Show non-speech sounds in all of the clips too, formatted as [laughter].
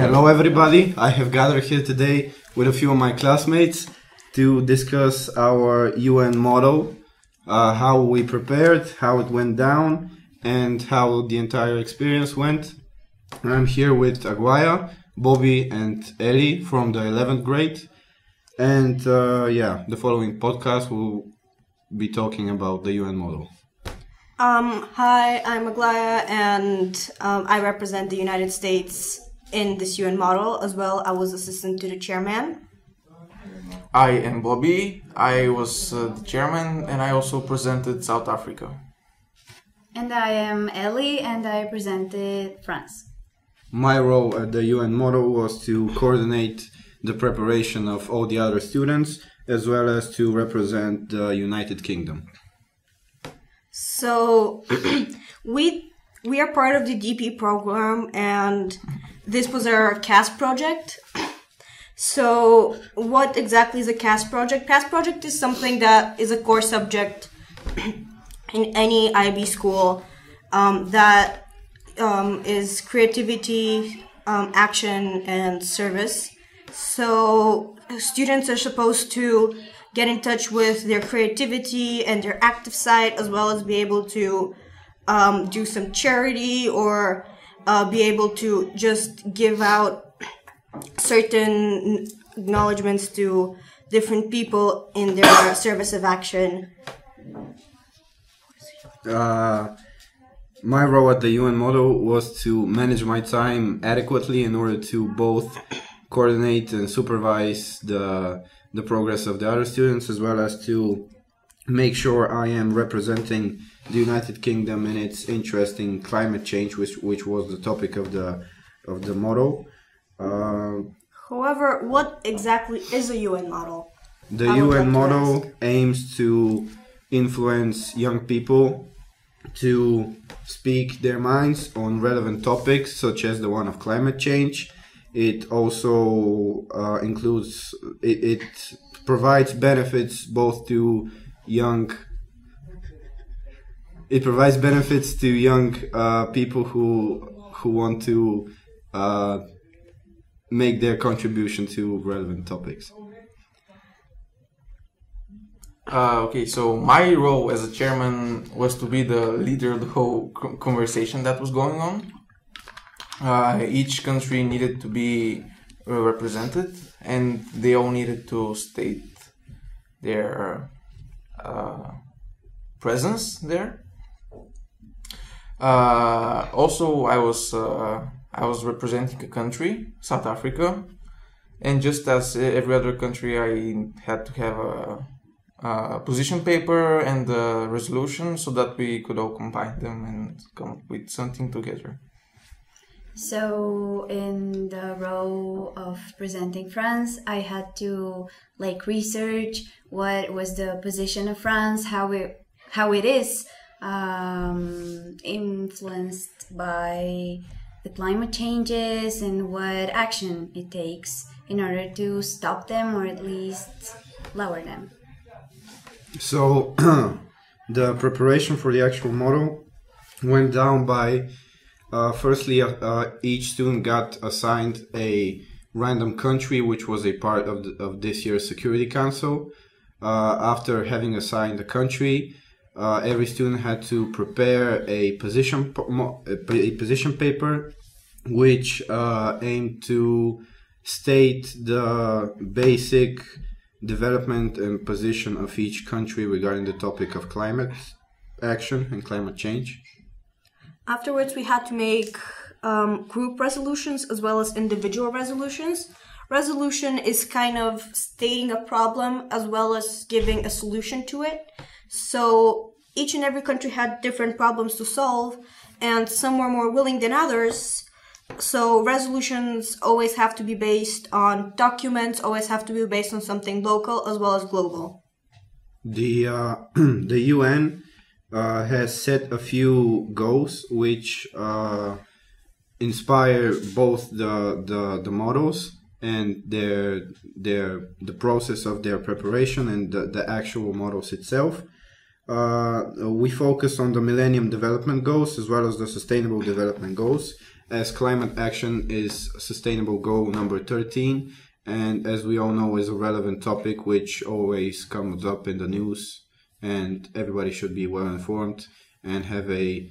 Hello, everybody. I have gathered here today with a few of my classmates to discuss our UN model, uh, how we prepared, how it went down, and how the entire experience went. And I'm here with Aglaya, Bobby, and Ellie from the 11th grade. And uh, yeah, the following podcast will be talking about the UN model. Um, hi, I'm Aglaya, and um, I represent the United States in this UN model as well. I was assistant to the chairman. I am Bobby. I was uh, the chairman, and I also presented South Africa. And I am Ellie, and I presented France. My role at the UN model was to coordinate the preparation of all the other students as well as to represent the United Kingdom. So [clears throat] we we are part of the DP program, and this was our CAS project. So what exactly is a CAS project? CAS project is something that is a core subject [clears throat] in any IB school um, that um, is creativity, um, action, and service. So students are supposed to get in touch with their creativity and their active side, as well as be able to um, do some charity or uh, be able to just give out certain acknowledgments to different people in their service of action. Uh, my role at the UN model was to manage my time adequately in order to both coordinate and supervise the the progress of the other students as well as to make sure I am representing the United Kingdom and its interest in climate change, which which was the topic of the of the model. Uh, However, what exactly is a UN model? the I UN like to model aims to influence young people to speak their minds on relevant topics such as the one of climate change. It also uh, includes it, it provides benefits both to young. It provides benefits to young uh, people who who want to uh, make their contribution to relevant topics. Uh, okay, so my role as a chairman was to be the leader of the whole conversation that was going on. Uh, each country needed to be uh, represented, and they all needed to state their uh, presence there. Uh, also, I was uh, I was representing a country, South Africa, and just as every other country, I had to have a uh, position paper and a resolution so that we could all combine them and come up with something together. So in the role of presenting France, I had to like research what was the position of France, how it how it is um, influenced by the climate changes and what action it takes in order to stop them or at least lower them. So [clears throat] the preparation for the actual model went down by uh, firstly, uh, uh, each student got assigned a random country, which was a part of, the, of this year's Security Council. Uh, after having assigned a country, uh, every student had to prepare a position a position paper, which uh, aimed to state the basic development and position of each country regarding the topic of climate action and climate change. Afterwards, we had to make um, group resolutions as well as individual resolutions. Resolution is kind of stating a problem as well as giving a solution to it. So each and every country had different problems to solve, and some were more willing than others. So resolutions always have to be based on documents, always have to be based on something local as well as global. The uh, [clears throat] the UN uh, has set a few goals which uh, inspire both the, the the models and their their the process of their preparation and the, the actual models itself. Uh, we focus on the Millennium Development Goals as well as the Sustainable Development Goals, as climate action is sustainable goal number 13 and as we all know is a relevant topic which always comes up in the news and everybody should be well informed and have a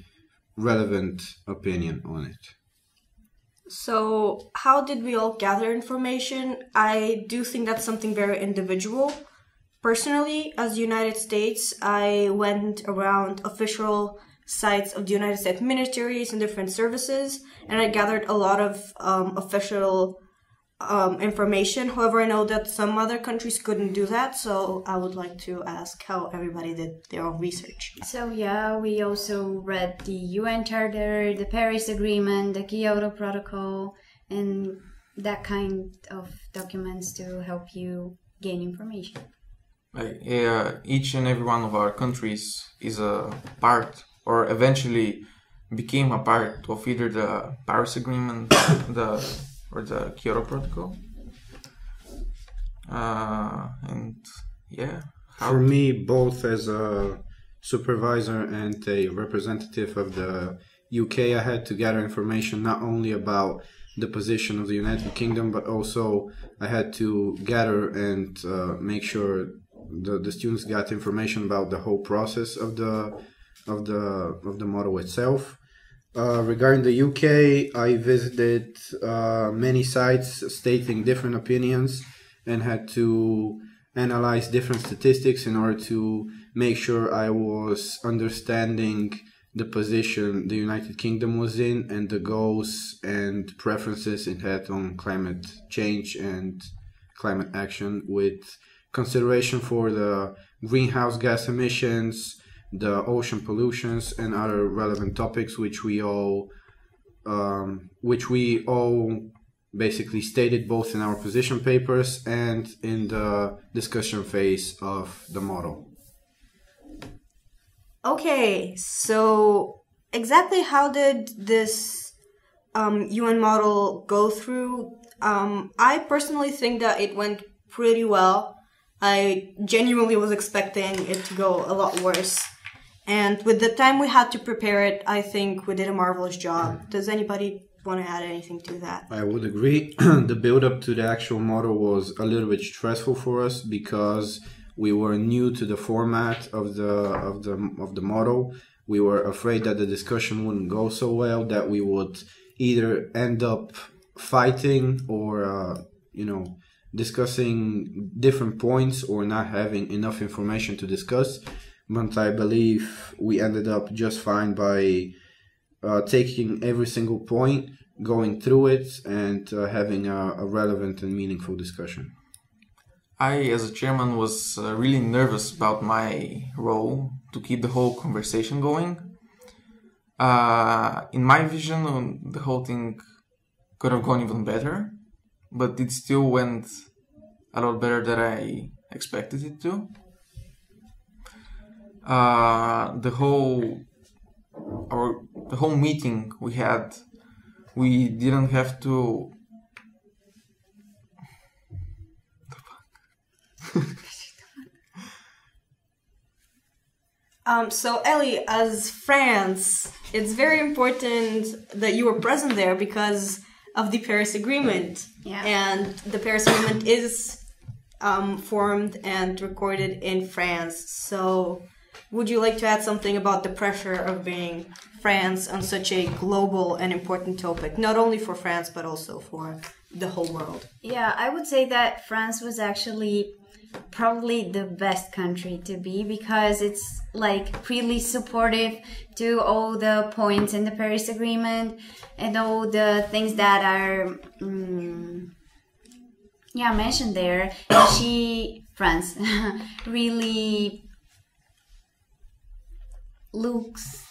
relevant opinion on it So, how did we all gather information? I do think that's something very individual. Personally, as United States, I went around official sites of the United States ministries and different services, and I gathered a lot of um, official um, information. However, I know that some other countries couldn't do that, so I would like to ask how everybody did their own research. So yeah, we also read the UN Charter, the Paris Agreement, the Kyoto Protocol, and that kind of documents to help you gain information. Uh, each and every one of our countries is a part, or eventually became a part of either the Paris Agreement, [coughs] the or the Kyoto Protocol. Uh, and yeah, For me, both as a supervisor and a representative of the UK, I had to gather information not only about the position of the United Kingdom, but also I had to gather and uh, make sure the, the students got information about the whole process of the of the of the model itself. Uh, regarding the UK, I visited uh, many sites stating different opinions and had to analyze different statistics in order to make sure I was understanding the position the United Kingdom was in and the goals and preferences it had on climate change and climate action with consideration for the greenhouse gas emissions, the ocean pollutions and other relevant topics which we all um, which we all basically stated both in our position papers and in the discussion phase of the model. Okay, so exactly how did this um, UN model go through? Um, I personally think that it went pretty well. I genuinely was expecting it to go a lot worse. And with the time we had to prepare it, I think we did a marvelous job. Does anybody want to add anything to that? I would agree. [clears throat] the build up to the actual model was a little bit stressful for us because we were new to the format of the of the of the model. We were afraid that the discussion wouldn't go so well that we would either end up fighting or uh, you know discussing different points or not having enough information to discuss. But I believe we ended up just fine by uh, taking every single point, going through it, and uh, having a, a relevant and meaningful discussion. I, as a chairman, was uh, really nervous about my role to keep the whole conversation going. Uh, in my vision, the whole thing could have gone even better, but it still went a lot better than I expected it to. Uh, the whole our the whole meeting we had, we didn't have to Um, so Ellie, as France, it's very important that you were present there because of the Paris Agreement. Yeah. And the Paris Agreement is um, formed and recorded in France. So, would you like to add something about the pressure of being France on such a global and important topic, not only for France but also for the whole world? Yeah, I would say that France was actually probably the best country to be because it's like really supportive to all the points in the Paris Agreement and all the things that are mm yeah mentioned there. And she France [laughs] really looks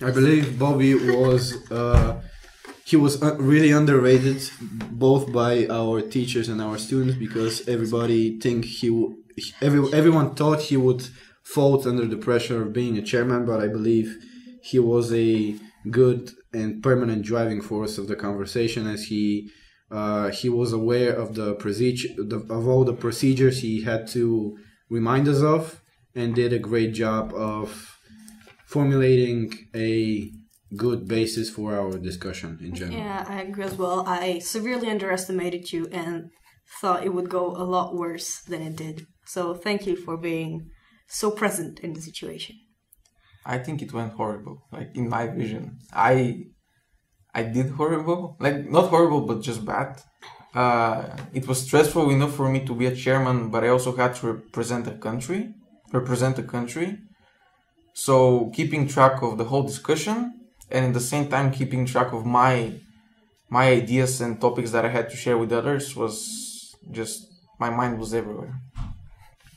I believe Bobby was uh, he was uh, really underrated both by our teachers and our students because everybody think he every everyone thought he would fold under the pressure of being a chairman, but I believe he was a good and permanent driving force of the conversation as he uh, he was aware of the procedure of all the procedures he had to remind us of and did a great job of formulating a good basis for our discussion in general. Yeah, I agree as well. I severely underestimated you and thought it would go a lot worse than it did. So thank you for being so present in the situation. I think it went horrible. Like in my vision, I I did horrible. Like not horrible, but just bad. Uh, it was stressful enough for me to be a chairman, but I also had to represent a country, represent a country. So keeping track of the whole discussion, and at the same time keeping track of my my ideas and topics that I had to share with others was just my mind was everywhere.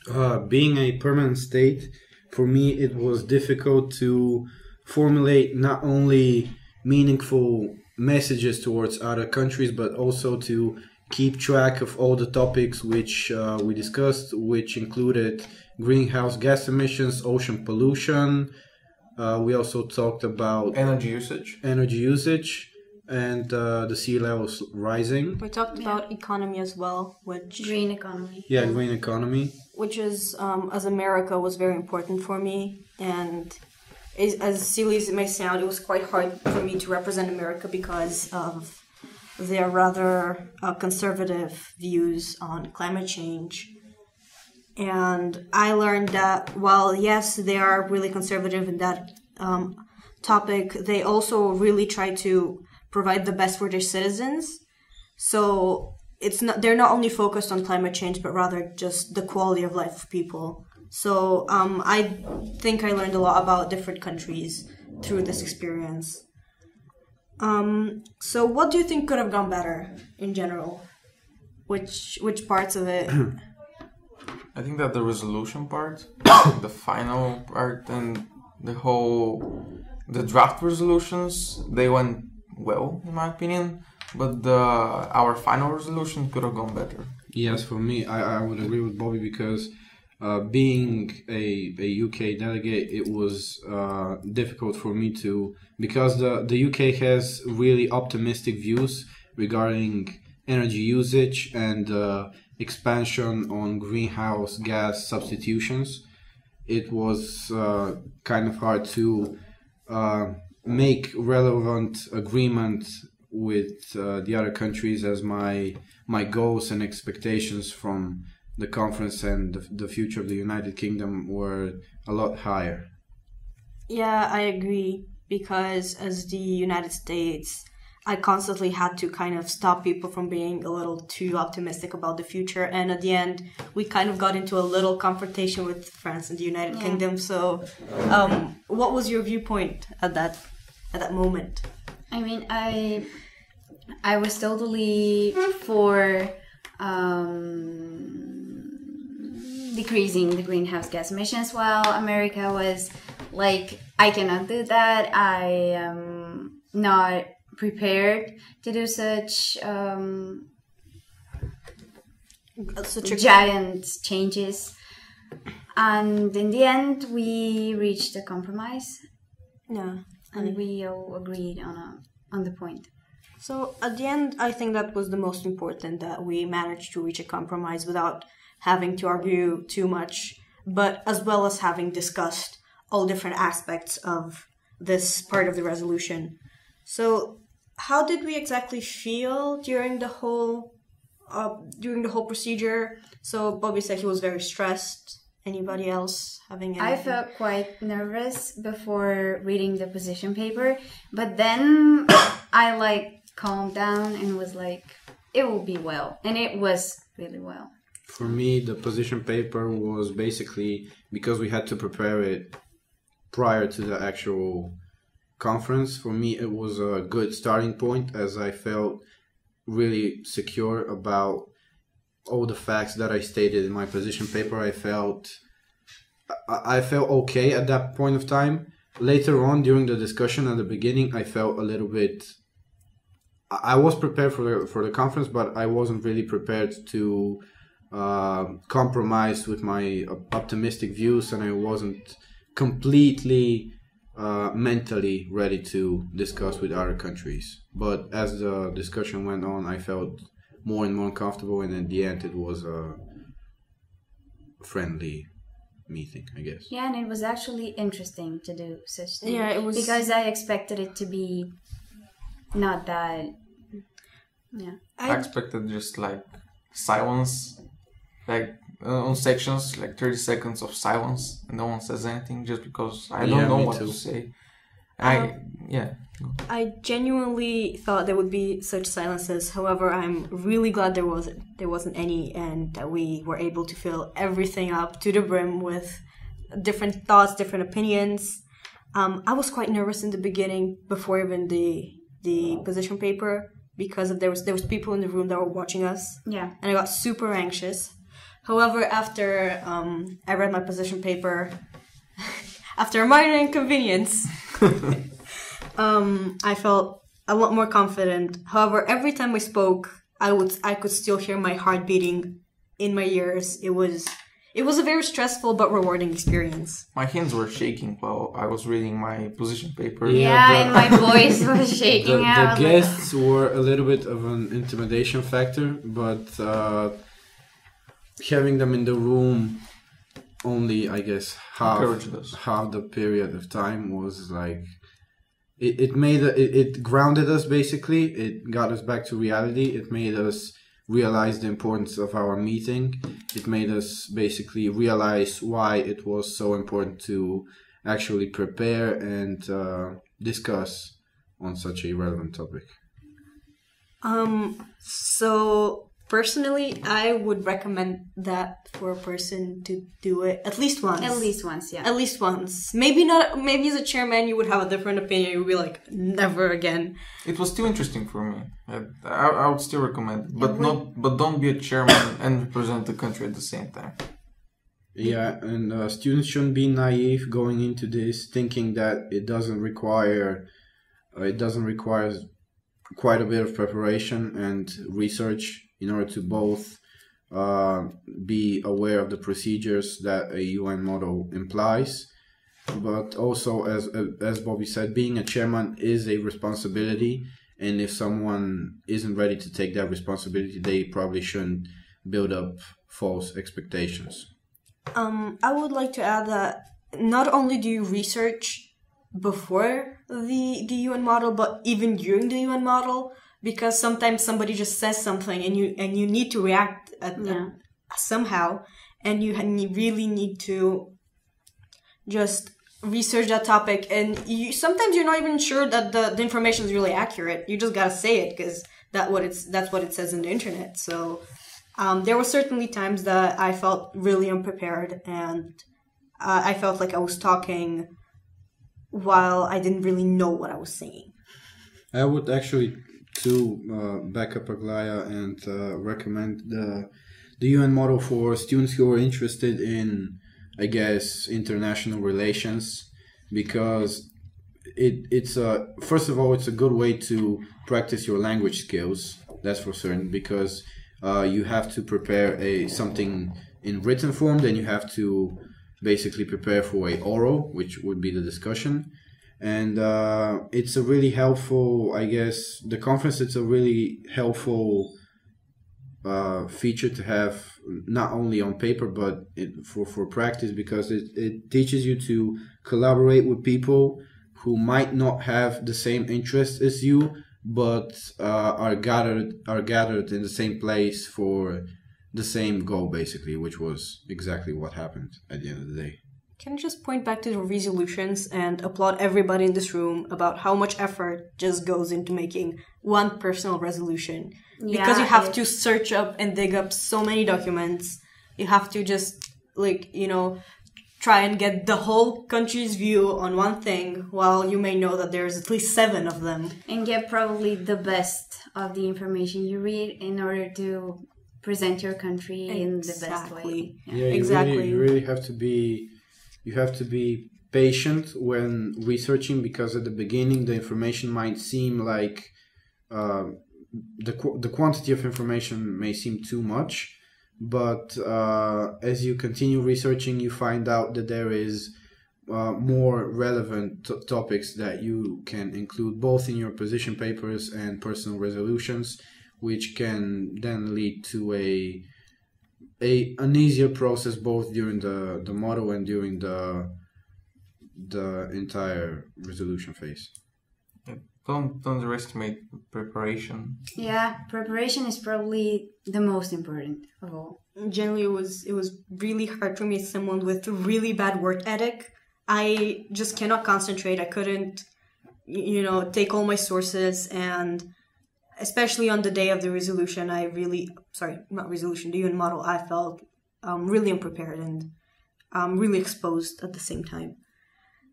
Uh, being a permanent state, for me, it was difficult to formulate not only meaningful messages towards other countries, but also to keep track of all the topics which uh, we discussed, which included greenhouse gas emissions, ocean pollution. Uh, we also talked about Energy usage. energy usage and uh, the sea levels rising. We talked about economy as well, which Green economy. Yeah, green economy. which is um, as America was very important for me, and is, as silly as it may sound, it was quite hard for me to represent America because of their rather uh, conservative views on climate change. And I learned that while yes, they are really conservative in that um, topic, they also really try to provide the best for their citizens. So it's not they're not only focused on climate change, but rather just the quality of life of people. So um, I think I learned a lot about different countries through this experience. Um, so what do you think could have gone better in general? Which which parts of it? [clears throat] I think that the resolution part, [coughs] the final part, and the whole the draft resolutions they went well in my opinion, but the our final resolution could have gone better. Yes, for me, I, I would agree with Bobby because uh, being a, a UK delegate, it was uh, difficult for me to because the the UK has really optimistic views regarding energy usage and uh, expansion on greenhouse gas substitutions. It was uh, kind of hard to uh, make relevant agreement with uh, the other countries as my my goals and expectations from the conference and the, the future of the United Kingdom were a lot higher. Yeah, I agree because as the United States, I constantly had to kind of stop people from being a little too optimistic about the future. And at the end, we kind of got into a little confrontation with France and the United Kingdom. So, um, what was your viewpoint at that at that moment? I mean, I I was totally for um, decreasing the greenhouse gas emissions, while America was like, I cannot do that. I am not prepared to do such um, Such a giant changes. And in the end, we reached a compromise, yeah. and we all agreed on a, on the point. So at the end, I think that was the most important that we managed to reach a compromise without having to argue too much, but as well as having discussed all different aspects of this part of the resolution. So, how did we exactly feel during the whole uh, during the whole procedure? So Bobby said he was very stressed. Anybody else having? Any I felt quite nervous before reading the position paper, but then I like calmed down and was like, it will be well. And it was really well. For me, the position paper was basically because we had to prepare it prior to the actual conference. For me, it was a good starting point as I felt really secure about all the facts that I stated in my position paper. I felt I, felt okay at that point of time. Later on, during the discussion at the beginning, I felt a little bit. I was prepared for the for the conference, but I wasn't really prepared to uh, compromise with my optimistic views, and I wasn't completely uh, mentally ready to discuss with other countries. But as the discussion went on, I felt more and more comfortable, and in the end, it was a friendly meeting, I guess. Yeah, and it was actually interesting to do such thing. Yeah, it was- because I expected it to be not that. Yeah. I expected just like silence, like uh, on sections, like 30 seconds of silence, and no one says anything just because I don't Yeah, know what too. to say. I, yeah. I genuinely thought there would be such silences. However, I'm really glad there wasn't there wasn't any, and that we were able to fill everything up to the brim with different thoughts, different opinions. Um, I was quite nervous in the beginning before even the the position paper because of there was there was people in the room that were watching us, Yeah. and I got super anxious. However, after um, I read my position paper, [laughs] after a minor inconvenience, [laughs] um, I felt a lot more confident. However, every time we spoke, I would I could still hear my heart beating in my ears. It was it was a very stressful but rewarding experience. My hands were shaking while I was reading my position paper. Yeah, Yeah, the- and my [laughs] voice was shaking the out. like- guests were a little bit of an intimidation factor, but uh, having them in the room only, I guess, half half the period of time was like it, it made it, it grounded us basically. It got us back to reality. It made us realize the importance of our meeting. It made us basically realize why it was so important to actually prepare and uh, discuss on such a relevant topic. Um, so personally, I would recommend that for a person to do it at least once. At least once, yeah. At least once. Maybe not. Maybe as a chairman, you would have a different opinion. You'd be like, never again. It was still interesting for me. I, I, I would still recommend it, but not. But don't be a chairman [coughs] and represent the country at the same time. Yeah, and uh, students shouldn't be naive going into this, thinking that it doesn't require uh, it doesn't require quite a bit of preparation and research in order to both uh, be aware of the procedures that a UN model implies, but also as as Bobby said, being a chairman is a responsibility, and if someone isn't ready to take that responsibility, they probably shouldn't build up false expectations. Um, I would like to add that not only do you research before the the UN model, but even during the UN model, because sometimes somebody just says something and you and you need to react at, Yeah. somehow, and you ha- you really need to just research that topic. And you sometimes you're not even sure that the, the information is really accurate. You just gotta say it because that what it's that's what it says in the internet. So um, there were certainly times that I felt really unprepared and uh, I felt like I was talking while I didn't really know what I was saying. I would actually to uh, back up Aglaya and uh, recommend the the UN model for students who are interested in, I guess, international relations, because it it's a first of all it's a good way to practice your language skills. That's for certain because uh, you have to prepare a something in written form, then you have to basically prepare for a oral, which would be the discussion and uh, it's a really helpful i guess the conference it's a really helpful uh, feature to have not only on paper but it, for, for practice because it, it teaches you to collaborate with people who might not have the same interests as you but uh, are gathered are gathered in the same place for the same goal basically which was exactly what happened at the end of the day Can I just point back to the resolutions and applaud everybody in this room about how much effort just goes into making one personal resolution? Yeah, because you have it- to search up and dig up so many documents. You have to just, like, you know, try and get the whole country's view on one thing while you may know that there's at least seven of them. and get probably the best of the information you read in order to present your country in the best way. Exactly. Yeah, you Exactly. Really, you really have to be, you have to be patient when researching because at the beginning the information might seem like uh, the qu- the quantity of information may seem too much, but uh, as you continue researching, you find out that there is uh, more relevant t- topics that you can include both in your position papers and personal resolutions, which can then lead to a a an easier process both during the the model and during the the entire resolution phase. Don't don't underestimate preparation. Yeah, preparation is probably the most important of all. Generally, it was it was really hard for me as someone with really bad work ethic. I just cannot concentrate. I couldn't, you know, take all my sources and especially on the day of the resolution, I really sorry, not resolution, the UN model. I felt um, really unprepared and um, really exposed at the same time.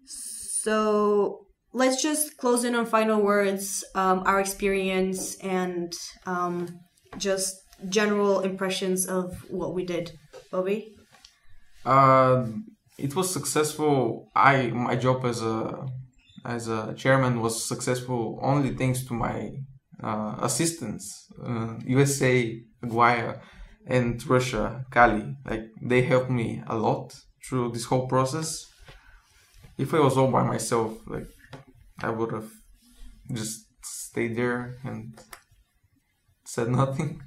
So let's just close in on final words, um, our experience, and um, just general impressions of what we did. Bobby? Uh, it was successful. I my job as a as a chairman was successful only thanks to my assistants, uh, USA, Aglaya, and Russia, Kali. Like they helped me a lot through this whole process. If I was all by myself, like I would have just stayed there and said [laughs] nothing.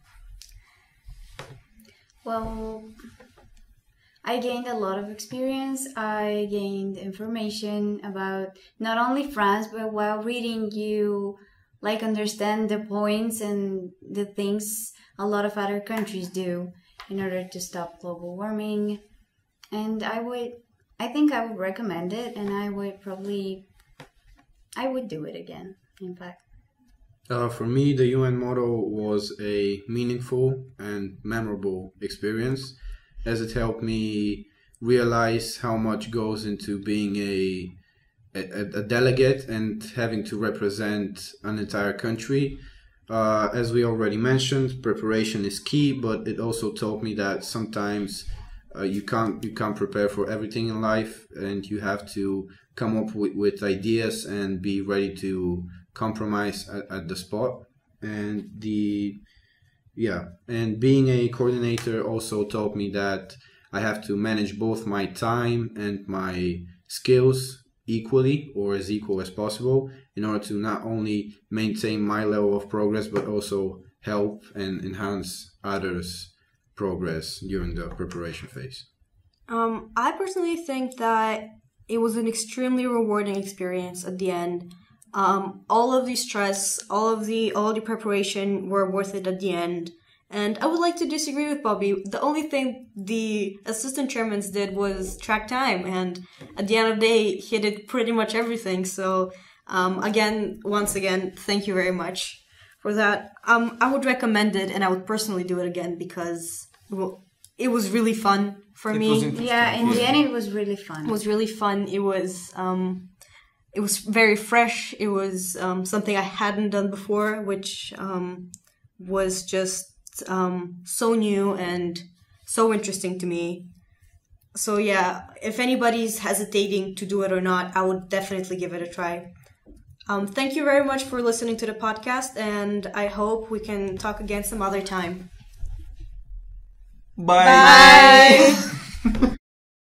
Well, I gained a lot of experience. I gained information about not only France, but while reading, you like understand the points and the things a lot of other countries do in order to stop global warming. And I would, I think I would recommend it, and I would probably, I would do it again. In fact. Uh, for me, the UN model was a meaningful and memorable experience as it helped me realize how much goes into being a, a, a delegate and having to represent an entire country. Uh, as we already mentioned, preparation is key, but it also taught me that sometimes uh, you can't you can't prepare for everything in life, and you have to come up with, with ideas and be ready to compromise at, at the spot. And the yeah, and being a coordinator also taught me that I have to manage both my time and my skills equally or as equal as possible in order to not only maintain my level of progress but also help and enhance others' progress during the preparation phase. Um, I personally think that it was an extremely rewarding experience at the end. Um, all of the stress, all of the all of the preparation were worth it at the end. And I would like to disagree with Bobby. The only thing the assistant chairmans did was track time, and at the end of the day, he did pretty much everything. So, um, again, once again, thank you very much for that. Um, I would recommend it, and I would personally do it again because well, it was really fun for It me was interesting. Yeah, in the end, it was really fun. it was really fun. It was um, it was very fresh. It was um, something I hadn't done before, which um, was just um, so new and so interesting to me. So yeah, if anybody's hesitating to do it or not, I would definitely give it a try. Um, thank you very much for listening to the podcast, and I hope we can talk again some other time. Bye. Bye. [laughs] [laughs]